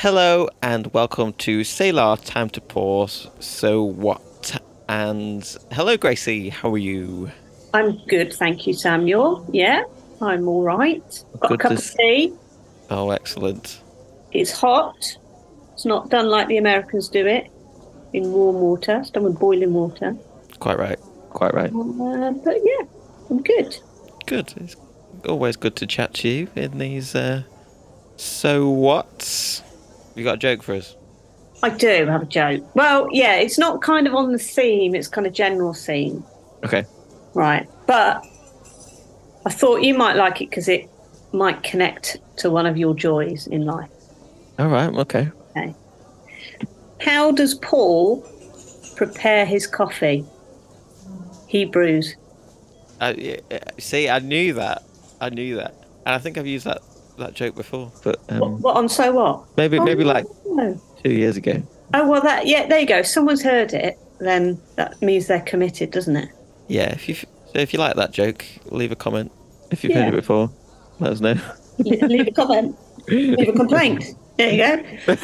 Hello and welcome to Selah Time to Pause. So what? And hello, Gracie. How are you? I'm good, thank you, Samuel. Yeah, I'm all right. Got Good a cup of tea. Oh, excellent. It's hot. It's not done like the Americans do it in warm water. It's done with boiling water. Quite right. Quite right. Uh, but yeah, I'm good. Good. It's always good to chat to you in these. Uh... So what? You got a joke for us? I do have a joke. Well, yeah, it's not kind of on the theme. It's kind of general theme, Okay. right? But I thought you might like it because it might connect to one of your joys in life. All right. Okay. Okay. How does Paul prepare his coffee? Hebrews. Uh, yeah, yeah, see, I knew that. I knew that, and I think I've used that that joke before, but What, um, what on so what? maybe maybe like Oh. two years ago. oh well, that yeah. There you go. If someone's heard it, then that means they're committed, doesn't it? Yeah. If you so if you like that joke, leave a comment. If you've Yeah. heard it before, let us know. Le- leave a comment. Leave a complaint. There you go.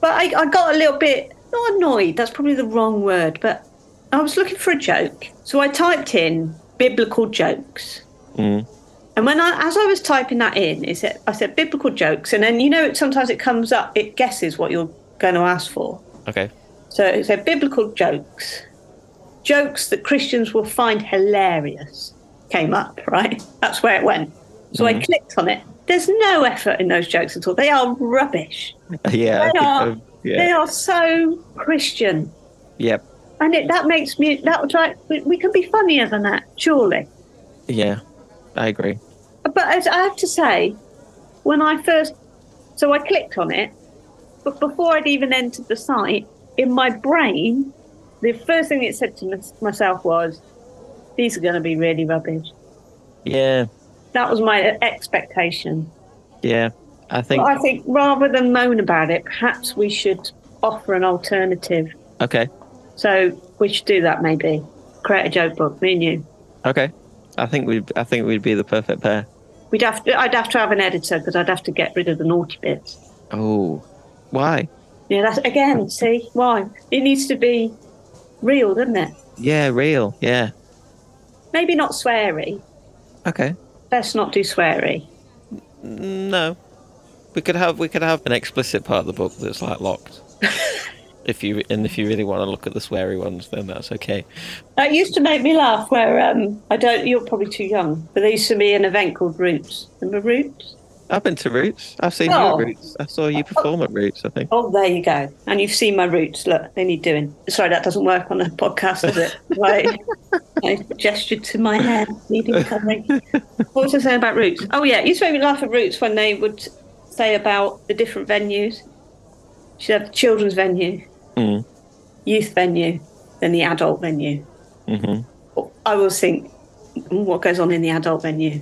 but I, I got a little bit not annoyed. That's probably the wrong word. But I was looking for a joke, so I typed in biblical jokes. Mm. And when I, as I was typing that in, it said, I said biblical jokes, and then you know sometimes it comes up, it guesses what you're going to ask for. Okay. So it said biblical jokes, jokes that Christians will find hilarious. Came up right. That's where it went. So I clicked on it. There's no effort in those jokes at all. They are rubbish. Yeah. They are. um, They yeah. are so Christian, Yep. and it, that makes me that would like we, we can be funnier than that, surely. Yeah. I agree. But as I have to say, when I first, so I clicked on it, but before I'd even entered the site, in my brain, the first thing it said to m- myself was, "These are going to be really rubbish." Yeah. That was my expectation. Yeah. I think. But I think rather than moan about it, perhaps we should offer an alternative. Okay. So we should do that maybe. Create a joke book, me and you. Okay. I think we'd. I think we'd be the perfect pair. We'd have to, I'd have to have an editor because I'd have to get rid of the naughty bits. Oh. Why? Yeah, that's again. See why it needs to be real, doesn't it? Yeah. Real. Yeah. Maybe not sweary. Okay. Let's not do sweary. Mm, no. We could have. We could have an explicit part of the book that's like locked. if you and if you really want to look at the sweary ones, then that's okay. That used to make me laugh. Where um, I don't. You're probably too young, but there used to be an event called Roots. Remember Roots? I've been to Roots. I've seen Oh. you at Roots. I saw you perform at Roots. I think. Oh, there you go. And you've seen my roots. Look, they need doing. Sorry, that doesn't work on a podcast, does it? Right. I gestured to my hair, needing covering. What was I saying about roots? Oh, yeah. It used to make me laugh at roots when they would say about the different venues. You should have the children's venue, Mm. youth venue, then the adult venue. hmm I always think, "Mm, what goes on in the adult venue?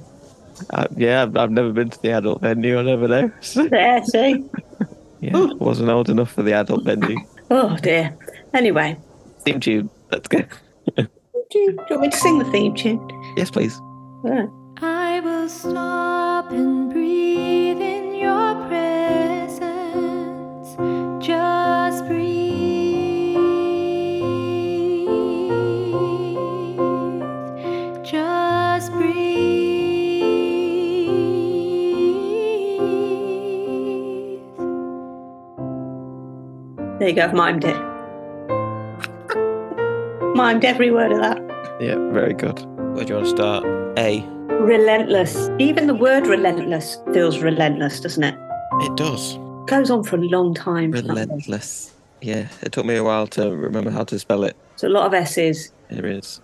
Uh, yeah, I've, I've never been to the adult venue. I never know. There, see? yeah, wasn't old enough for the adult venue. Oh, dear. Anyway, Theme tune. Let's go. do you, do you want me to sing the theme tune? yes, please. Yeah. I will stop and There you go, I've mimed it. Mimed every word of that. Yeah, very good. Where do you want to start? A. Relentless. Even the word relentless feels relentless, doesn't it? It does. Goes on for a long time. Relentless. Yeah, it took me a while to remember how to spell it. So a lot of S's. Here it is.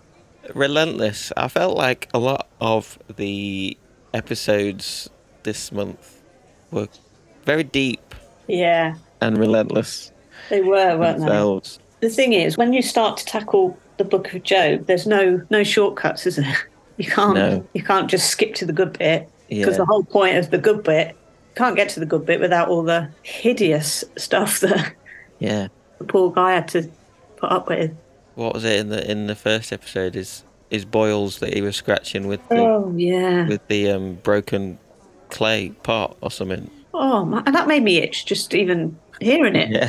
Relentless. I felt like a lot of the episodes this month were very deep Yeah, and relentless they were, weren't they? The thing is, when you start to tackle the Book of Job, there's no no shortcuts, is there? You can't No. you can't just skip to the good bit because Yeah. the whole point of the good bit you can't get to the good bit without all the hideous stuff that Yeah. the poor guy had to put up with. What was it in the in the first episode? Is is boils that he was scratching with the Oh yeah, with the um broken clay pot or something. Oh, my, and that made me itch just even hearing it. Yeah.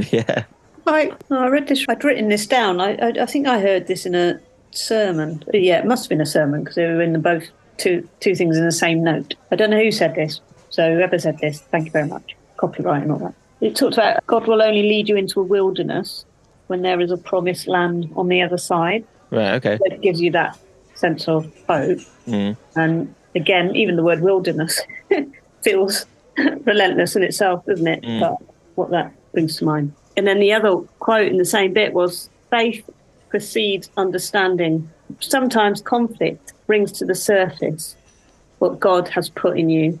Yeah. I, I read this, I'd written this down. I, I, I think I heard this in a sermon. Yeah, it must have been a sermon because they were in the both two two things in the same note. I don't know who said this. So whoever said this, thank you very much. Copyright and all that. It talks about God will only lead you into a wilderness when there is a promised land on the other side. Right. Okay. So it gives you that sense of hope. Mm. And again, even the word wilderness feels relentless in itself, doesn't it? Mm. But what that brings to mind. And then the other quote in the same bit was faith precedes understanding. Sometimes conflict brings to the surface what God has put in you.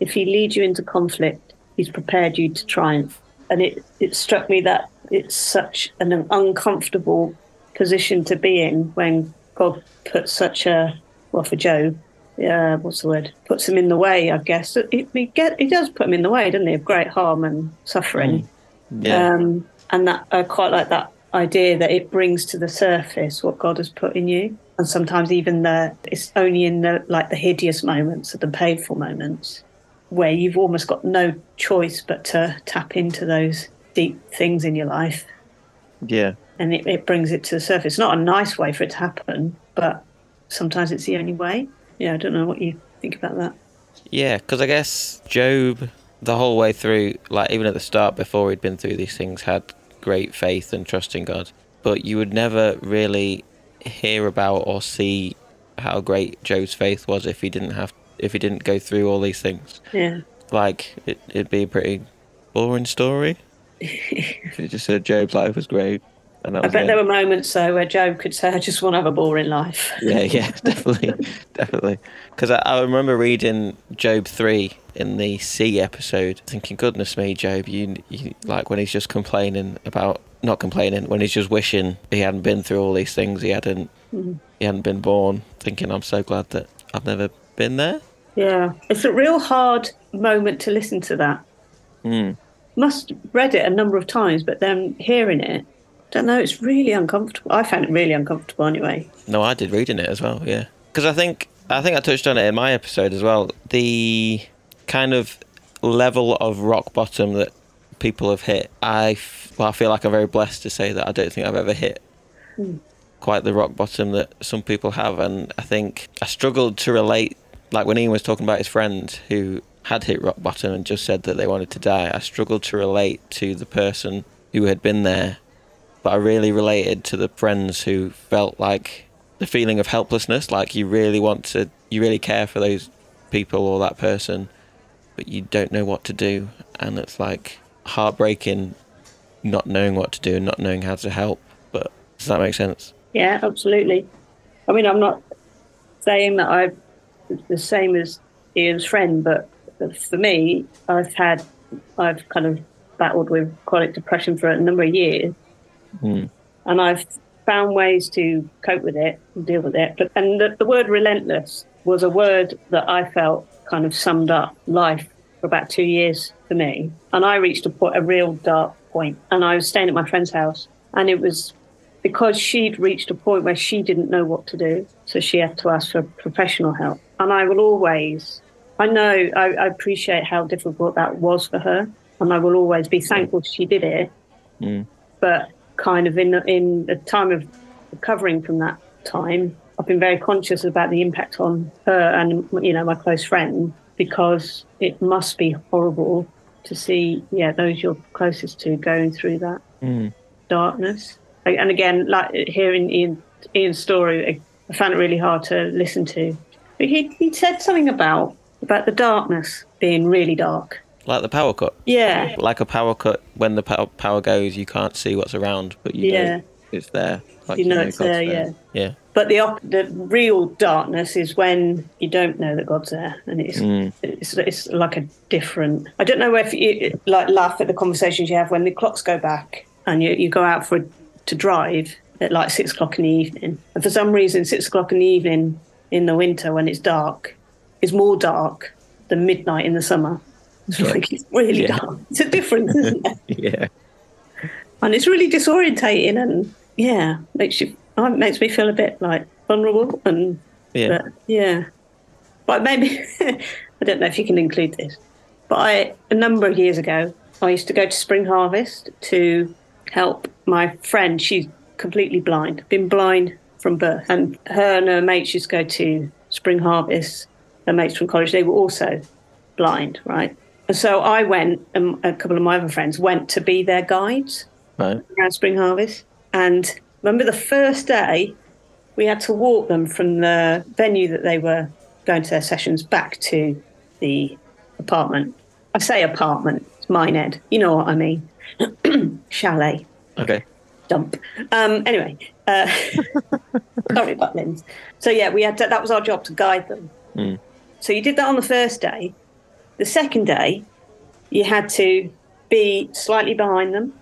If he leads you into conflict, he's prepared you to triumph. And it, it struck me that it's such an uncomfortable position to be in when God puts such a, well, for Job, yeah, what's the word? Puts him in the way, I guess. It, it, get, it does put him in the way, doesn't it, of great harm and suffering. Yeah. Um, and that I quite like that idea that it brings to the surface what God has put in you. And sometimes even the it's only in the like the hideous moments or the painful moments where you've almost got no choice but to tap into those deep things in your life. yeah. And it, it brings it to the surface. Not a nice way for it to happen, but sometimes it's the only way. Yeah, I don't know what you think about that. Yeah, because I guess Job, the whole way through, like even at the start, before he'd been through these things, had great faith and trust in God. But you would never really hear about or see how great Job's faith was if he didn't have, if he didn't go through all these things. Yeah. Like it, it'd be a pretty boring story. if it just said Job's life was great, and that I was bet it. there were moments though where Job could say, I just want to have a boring life. yeah, yeah, definitely, definitely. Because I, I remember reading Job three in the sea episode, thinking, "Goodness me, Job, you, you like when he's just complaining about not complaining when he's just wishing he hadn't been through all these things, he hadn't, he hadn't been born. Thinking, I'm so glad that I've never been there. Yeah. It's a real hard moment to listen to that. Mm. Must read it a number of times, but then hearing it, don't know, it's really uncomfortable. I found it really uncomfortable anyway. No, I did reading it as well. Yeah, because I think I think I touched on it in my episode as well. The kind of level of rock bottom that people have hit. I f- well, I feel like I'm very blessed to say that I don't think I've ever hit hmm. quite the rock bottom that some people have, and I think I struggled to relate. Like when Ian was talking about his friend who had hit rock bottom and just said that they wanted to die, I struggled to relate to the person who had been there but I really related to the friends who felt like the feeling of helplessness, like you really want to, you really care for those people or that person, but you don't know what to do, and it's like heartbreaking, not knowing what to do and not knowing how to help. But does that make sense? Yeah, absolutely. I mean, I'm not saying that I'm the same as Ian's friend, but for me, I've had, I've kind of battled with chronic depression for a number of years, Mm. and I've found ways to cope with it and deal with it. But and the, the word relentless was a word that I felt kind of summed up life for about two years for me. And I reached a point, a real dark point. point, and I was staying at my friend's house, and it was because she'd reached a point where she didn't know what to do, so she had to ask for professional help. And I will always, I know, I, I appreciate how difficult that was for her, and I will always be thankful she did it. Mm. But kind of in in the time of recovering from that time, I've been very conscious about the impact on her and you know my close friend because it must be horrible to see yeah those you're closest to going through that Mm. darkness. And again, like hearing Ian, Ian's story, I found it really hard to listen to. But he he said something about about the darkness being really dark. Like the power cut, Yeah, like a power cut. When the pow- power goes, you can't see what's around, but you Yeah. know it's there. Like You know it's God's there, yeah. yeah. but the op- the real darkness is when you don't know that God's there, and it's Mm. it's it's like a different. I don't know if you like laugh at the conversations you have when the clocks go back and you you go out for to drive at like six o'clock in the evening, and for some reason six o'clock in the evening in the winter when it's dark is more dark than midnight in the summer. It's like it's really Yeah. dark. It's a difference, isn't it? Yeah. and it's really disorientating and yeah makes you uh, makes me feel a bit like vulnerable and Yeah. but, yeah but maybe i don't know if you can include this But I, a number of years ago, I used to go to Spring Harvest to help my friend. She's completely blind, been blind from birth. And her and her mates used to go to Spring Harvest. Her mates from college, they were also blind, right? And so I went, and a couple of my other friends went to be their guides Right. around Spring Harvest. And remember the first day, we had to walk them from the venue that they were going to their sessions back to the apartment. I say apartment, it's Minehead. You know what I mean. Chalet, Okay. dump. Um, anyway, uh, sorry about limbs. So yeah, we had to, that was our job to guide them. Mm. So you did that on the first day. The second day, you had to be slightly behind them,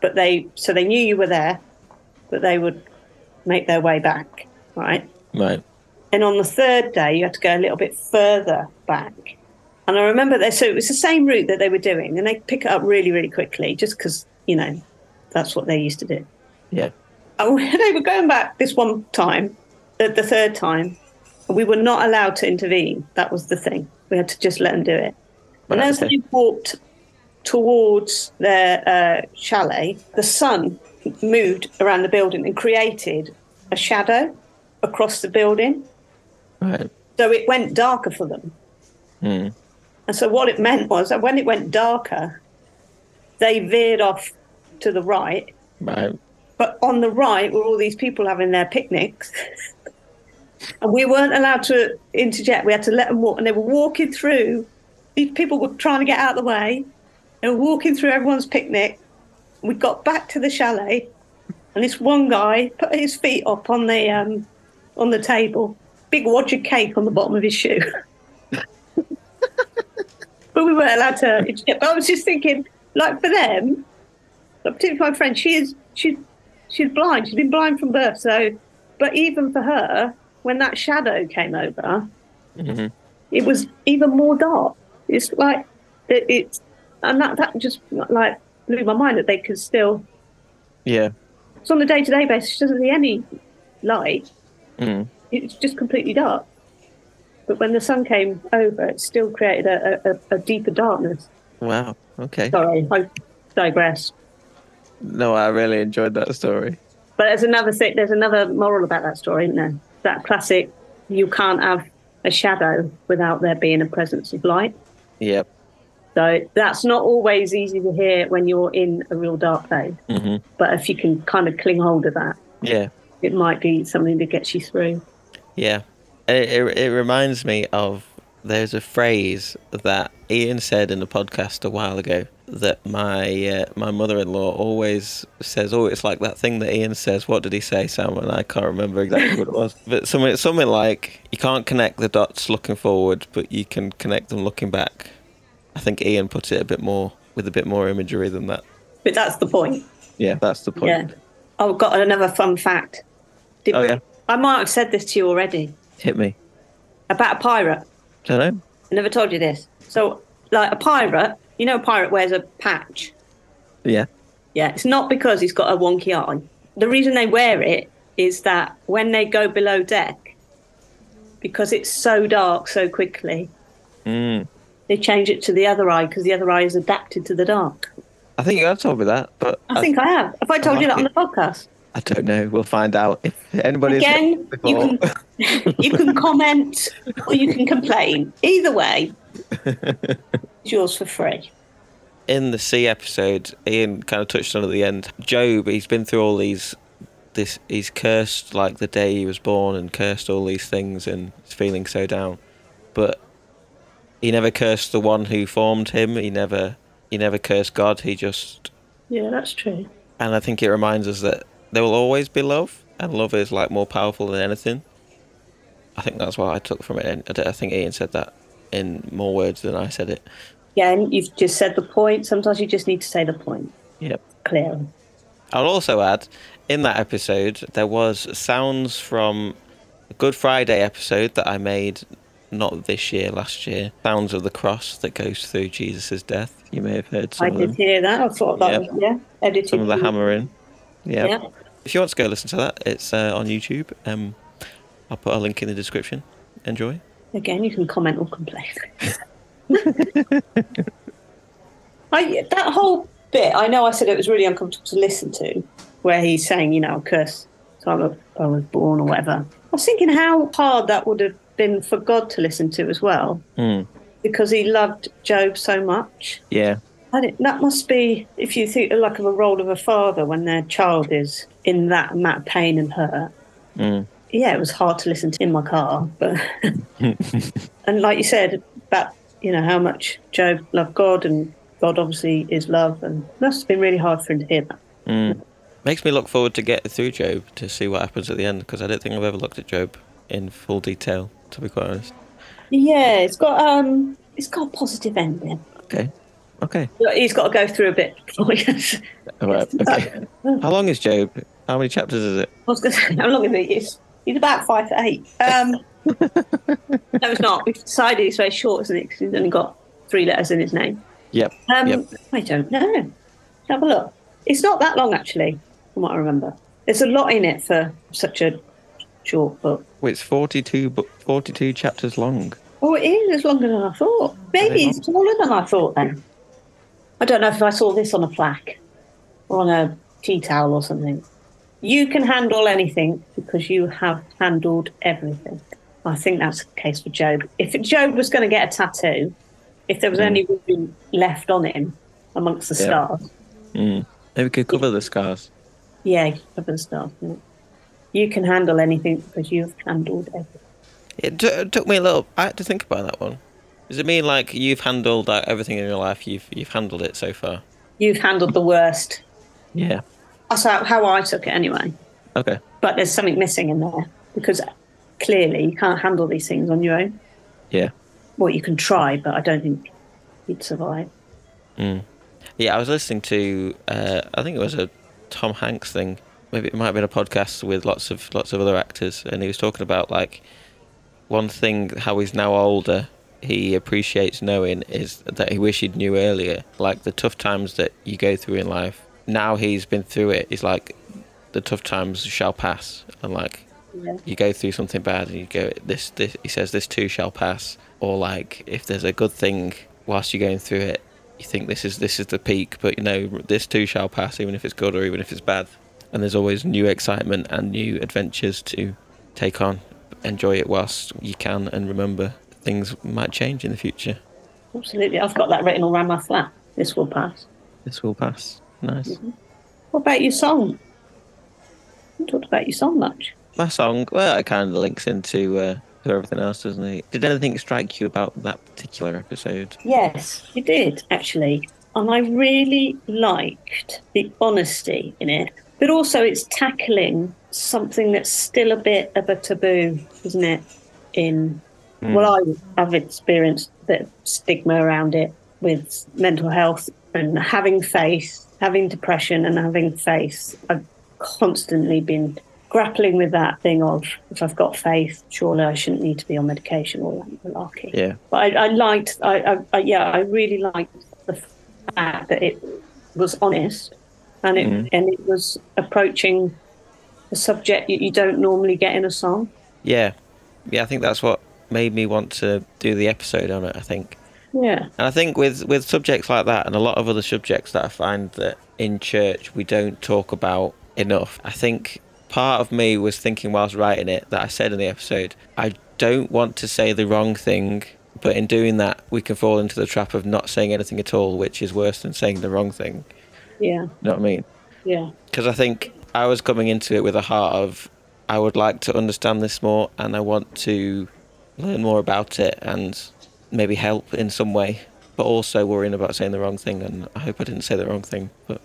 but they so they knew you were there, but they would make their way back, right? Right. And on the third day, you had to go a little bit further back. And I remember that, so it was the same route that they were doing, and they pick it up really, really quickly, just because you know that's what they used to do. Yeah. Oh, and when they were going back this one time, the, the third time, we were not allowed to intervene. That was the thing. We had to just let them do it. And as they walked towards their uh, chalet, the sun moved around the building and created a shadow across the building. Right. So it went darker for them. Mm. And so what it meant was that when it went darker, they veered off to the right. Right. But on the right were all these people having their picnics. and we weren't allowed to interject. We had to let them walk. And they were walking through. These people were trying to get out of the way. They were walking through everyone's picnic. We got back to the chalet. And this one guy put his feet up on the um, on the table, big wad of cake on the bottom of his shoe. but we weren't allowed to interject. But I was just thinking, like for them, particularly my friend, she is she's she's blind. She's been blind from birth. So, but even for her, when that shadow came over, hmm it was even more dark. It's like it, it's and that that just like blew my mind that they could still. Yeah. It's on a day to day basis. She doesn't see any light. Mm. It's just completely dark. But when the sun came over, it still created a, a, a deeper darkness. Wow. Okay. Sorry, I digress. No, I really enjoyed that story. But there's another. There's another moral about that story, isn't there? That classic: you can't have a shadow without there being a presence of light. Yep. So that's not always easy to hear when you're in a real dark place. hmm But if you can kind of cling hold of that, Yeah. it might be something that gets you through. Yeah. It, it, it reminds me of there's a phrase that Ian said in the podcast a while ago that my uh, my mother-in-law always says, "Oh, it's like that thing that Ian says." What did he say, Sam? And I can't remember exactly what it was. But something something like you can't connect the dots looking forward, but you can connect them looking back. I think Ian put it a bit more with a bit more imagery than that. But that's the point. Yeah, that's the point. Yeah. I've got another fun fact. Did Oh, yeah. I might have said this to you already Hit me. about a pirate. Don't know. I never told you this. So, like a pirate, you know, a pirate wears a patch. Yeah. Yeah, it's not because he's got a wonky eye. The reason they wear it is that when they go below deck, because it's so dark so quickly, Mm. they change it to the other eye because the other eye is adapted to the dark. I think you have told me that, but I think I have. Have I told you that on the podcast? I don't know. We'll find out if anybody's Again, you can you can comment or you can complain. Either way, yours for free. in the sea episode, Ian kind of touched on at the end. Job, he's been through all these. This he's cursed like the day he was born, and cursed all these things, and he's feeling so down. But he never cursed the one who formed him. He never, he never cursed God. He just, Yeah, that's true. and I think it reminds us that there will always be love, and love is like more powerful than anything. I think that's what I took from it. And I don't- I think Ian said that in more words than I said it. Again, you've just said the point. Sometimes you just need to say the point Yep. clearly. I'll also add, in that episode, there was sounds from a Good Friday episode that I made not this year, last year. Sounds of the cross that goes through Jesus' death. You may have heard some I did hear that. I thought that Yep. was yeah edited. Some of the hammering. Yeah. Yeah. If you want to go listen to that, it's uh, on YouTube. Um, I'll put a link in the description. Enjoy. Again, you can comment or complain. I that whole bit. I know I said it was really uncomfortable to listen to, where he's saying, you know, curse. So I was, I was born or whatever. I was thinking how hard that would have been for God to listen to as well, Mm. because He loved Job so much. Yeah. And it, that must be, if you think like of a role of a father when their child is in that amount of pain and hurt. Mm. Yeah, it was hard to listen to in my car, but and like you said about you know how much Job loved God and God obviously is love, and must have been really hard for him to hear that. Mm. Makes me look forward to getting through Job to see what happens at the end because I don't think I've ever looked at Job in full detail, to be quite honest. Yeah, it's got um, it's got a positive ending. Okay. Okay. He's got to go through a bit. before he gets- All right. Okay. How long is Job? How many chapters is it? I was going to say, how long is? He's, he's about five to eight. Um, no, it's not. We've decided he's very short, isn't it? Because he's only got three letters in his name. Yep. Um, Yep. I don't know. Have a look. It's not that long, actually, from what I remember. There's a lot in it for such a short book. Well, it's 42, bu- 42 chapters long. Oh, it is. It's longer than I thought. Maybe it's taller than I thought then. I don't know if I saw this on a plaque or on a tea towel or something. You can handle anything because you have handled everything. I think that's the case for Job. If Job was going to get a tattoo, if there was Mm. any room left on him amongst the Yeah. stars, Mm. Maybe we could cover the scars. yeah, cover the stars. You can handle anything because you've handled everything. It, t- took me a little. I had to think about that one. Does it mean like you've handled everything in your life? You've you've handled it so far. You've handled the worst. Yeah. That's how, I took it anyway. Okay. but there's something missing in there because clearly you can't handle these things on your own. Yeah. Well, you can try, but I don't think you'd survive. Mm. Yeah, I was listening to. Uh, I think it was a Tom Hanks thing. Maybe it might have been a podcast with lots of lots of other actors, and he was talking about like one thing how he's now older. He appreciates knowing is that he wish he'd knew earlier, like the tough times that you go through in life. Now he's been through it. He's like, the tough times shall pass, and like Yeah. you go through something bad and you go this this he says this too shall pass or like if there's a good thing whilst you're going through it you think this is this is the peak but you know this too shall pass even if it's good or even if it's bad and there's always new excitement and new adventures to take on enjoy it whilst you can and remember things might change in the future Absolutely. I've got that written all around my flat. This will pass. this will pass nice What about your song? You talked about your song much. my song well it kind of links into uh, to everything else doesn't it did anything strike you about that particular episode Yes, it did, actually. And I really liked the honesty in it. But also, it's tackling something that's still a bit of a taboo, isn't it? In well, I, I've experienced a bit of stigma around it with mental health and having faith, having depression, and having faith. I've constantly been grappling with that thing of if I've got faith, surely I shouldn't need to be on medication or that malarkey. yeah But I, I liked, I, I, I, yeah, I really liked the fact that it was honest and it Mhm. and it was approaching a subject you, you don't normally get in a song. Yeah, yeah. I think that's what made me want to do the episode on it. I think, Yeah, and I think with with subjects like that, and a lot of other subjects that I find that in church we don't talk about enough. I think part of me was thinking whilst writing it that I said in the episode, I don't want to say the wrong thing. But in doing that, we can fall into the trap of not saying anything at all, which is worse than saying the wrong thing. yeah, You know what I mean? yeah, because I think I was coming into it with a heart of I would like to understand this more and I want to learn more about it and maybe help in some way, but also worrying about saying the wrong thing. And I hope I didn't say the wrong thing. But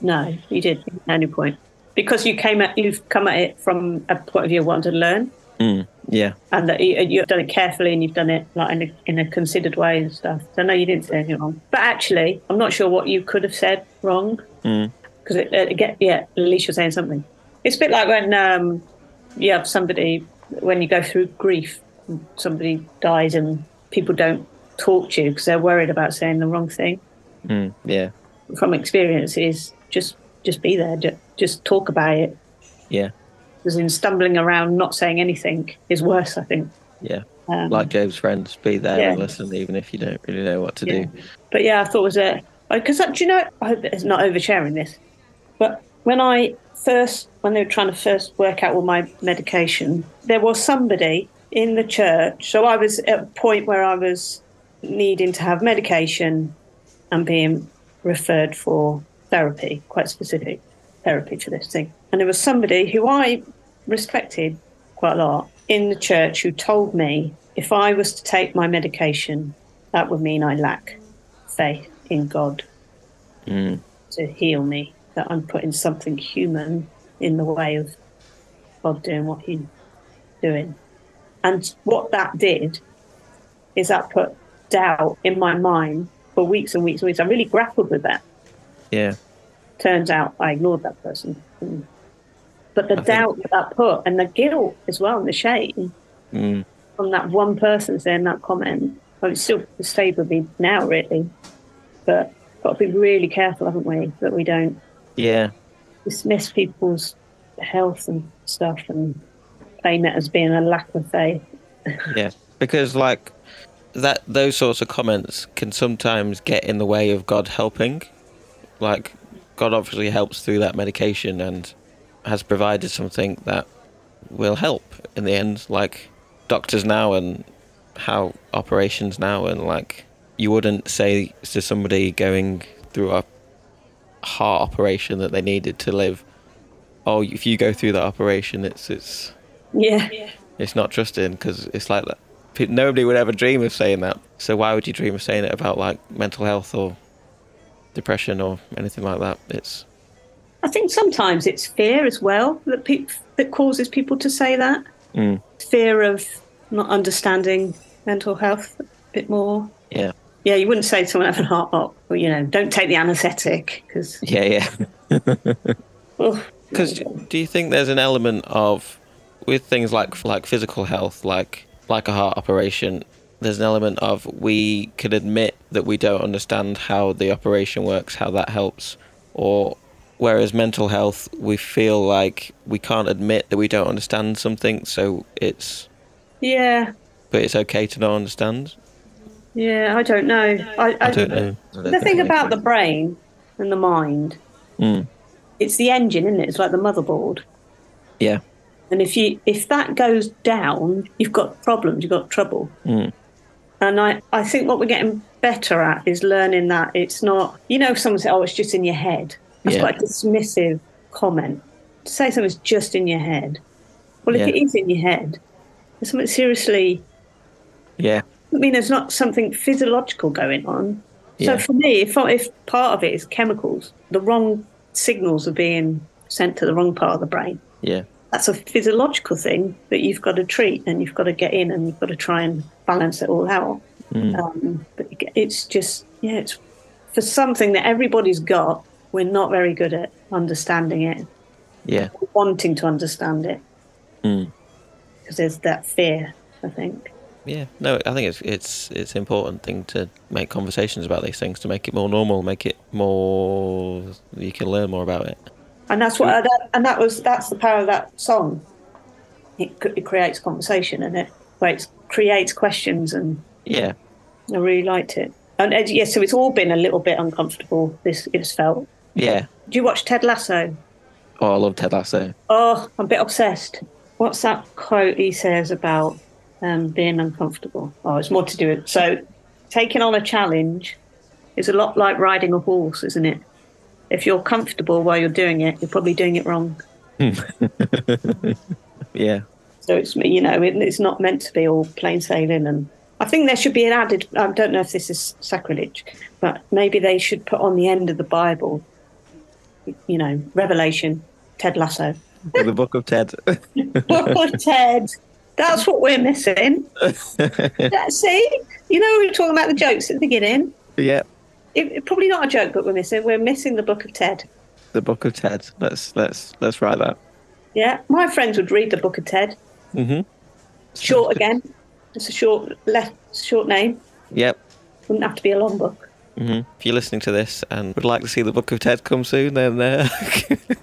no, you did at any point because you came at you've come at it from a point of view of wanting to learn. mm, yeah, And that you, you've done it carefully, and you've done it like in a, in a considered way and stuff. So no, you didn't say anything wrong. But actually, I'm not sure what you could have said wrong. mm, because it, it get yeah at least you're saying something it's a bit like when um you have somebody when you go through grief somebody dies and people don't talk to you because they're worried about saying the wrong thing mm, yeah, from experience is just just be there just, talk about it yeah, because in stumbling around not saying anything is worse i think Yeah. Um, Like Job's friends, be there Yeah. and listen, even if you don't really know what to Yeah. do. But yeah, I thought it was a because do you know? I hope it's not oversharing this, but when I first when they were trying to first work out all my medication, there was somebody in the church. So I was at a point where I was needing to have medication and being referred for therapy, quite specific therapy for this thing. And there was somebody who I respected quite a lot in the church who told me if I was to take my medication, that would mean I lack faith in God Mm. to heal me, that I'm putting something human in the way of God doing what He's doing. And what that did is that put doubt in my mind for weeks and weeks and weeks. I really grappled with that. Yeah. Turns out I ignored that person. Mm. But the I think- doubt that that put and the guilt as well and the shame Mm. from that one person saying that comment. Well, it's still stayed with me now, really. But got to be really careful, haven't we, that we don't Yeah. dismiss people's health and stuff and claim it as being a lack of faith. Yeah. Because like that those sorts of comments can sometimes get in the way of God helping. Like God obviously helps through that medication and has provided something that will help in the end, like doctors now and how operations now and like you wouldn't say to somebody going through a heart operation that they needed to live, oh, if you go through that operation, it's it's Yeah. it's not trusting because it's like nobody would ever dream of saying that. So why would you dream of saying it about like mental health or depression or anything like that? It's I think sometimes it's fear as well that pe- that causes people to say that. Mm. Fear of not understanding mental health a bit more. yeah, Yeah, you wouldn't say to someone having a heart op, well, you know, don't take the anaesthetic because yeah, yeah. Because do you think there's an element of with things like like physical health, like like a heart operation? There's an element of we can admit that we don't understand how the operation works, how that helps, or whereas mental health, we feel like we can't admit that we don't understand something, so it's yeah, but it's okay to not understand. yeah, I don't know. I, I don't know. The thing about the brain and the mind, Mm. it's the engine, isn't it? It's like the motherboard. Yeah. And if you if that goes down, you've got problems, you've got trouble. Mm. And I, I think what we're getting better at is learning that it's not, you know, if someone says, oh, it's just in your head. That's Yeah. quite a dismissive comment. To say something's just in your head. Well, if Yeah. it is in your head, there's something seriously, Yeah. I mean, there's not something physiological going on. So Yeah. for me, if, if part of it is chemicals, the wrong signals are being sent to the wrong part of the brain. Yeah. That's a physiological thing that you've got to treat and you've got to get in and you've got to try and balance it all out. Mm. Um, but it's just, yeah, it's for something that everybody's got. We're not very good at understanding it, Yeah. wanting to understand it, Mm. because there's that fear. I think. Yeah, no, I think it's it's it's important thing to make conversations about these things to make it more normal, make it more you can learn more about it. And that's what that, and that was that's the power of that song. It, it creates conversation and it creates creates questions and Yeah, i really liked it. And uh, yeah so it's all been a little bit uncomfortable this it's felt. Yeah. do you watch ted lasso? Oh, I love Ted Lasso. oh i'm a bit obsessed. What's that quote he says about um, being uncomfortable? Oh it's more to do with so taking on a challenge is a lot like riding a horse isn't it if you're comfortable while you're doing it you're probably doing it wrong hmm. Yeah, So it's you know it, it's not meant to be all plain sailing, and I think there should be an added. I don't know if this is sacrilege, but maybe they should put on the end of the Bible, you know, Revelation, Ted Lasso, the Book of Ted. oh, Ted. That's what we're missing. That- See, you know, we were talking about the jokes at the beginning. yeah, It, probably not a joke, but we're missing. We're missing the Book of Ted. the Book of Ted. Let's let's let's write that. Yeah, my friends would read the Book of Ted. Mhm. Short again. It's a short, left, short name. Yep. Wouldn't have to be a long book. hmm If you're listening to this and would like to see the Book of Ted come soon, then uh,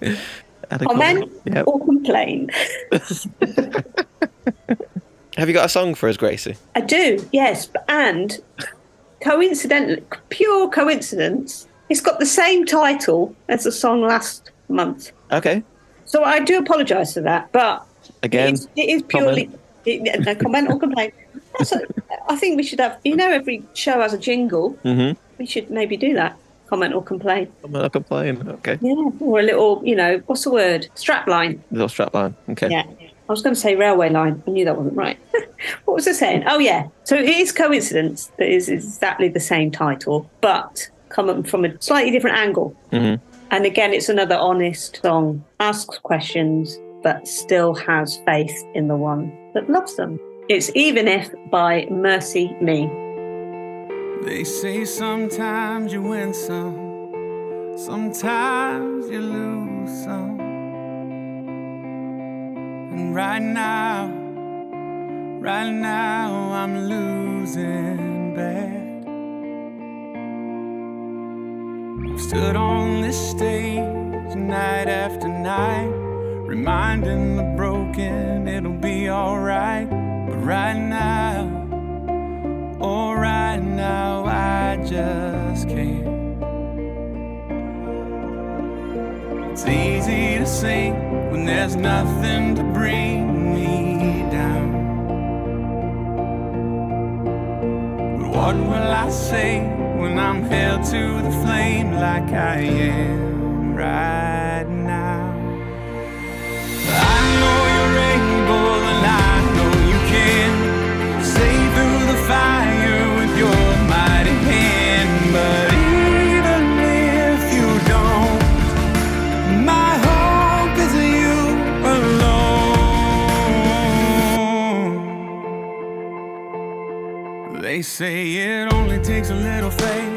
a Comment Yep. or complain. Have you got a song for us, Gracie? I do, yes. And coincidentally, pure coincidence, it's got the same title as the song last month. Okay. So I do apologise for that, but Again, it is, it is purely it, no comment or complaint. A, I think we should have. You know, every show has a jingle. Mm-hmm. We should maybe do that. Comment or complain. Comment or not complaining. Okay. Yeah, or a little, you know, what's the word? Strap line. Little strap line. Okay. Yeah. I was going to say railway line. I knew that wasn't right. what was I saying? Oh, yeah. So it is coincidence that is exactly the same title, but coming from a slightly different angle. Mhm. And again, it's another honest song, asks questions, but still has faith in the one that loves them. It's Even If by Mercy Me. They say sometimes you win some, sometimes you lose some. And right now, right now, I'm losing bad. I've stood on this stage night after night, reminding the broken it'll be alright. But right now, Oh, right now I just can't. It's easy to sing when there's nothing to bring what will I say when I'm held to the flame like I am right They say it only takes a little faith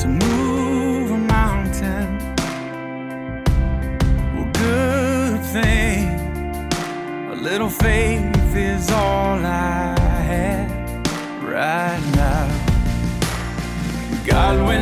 to move a mountain. Well, good thing. A little faith is all I have right now. God, when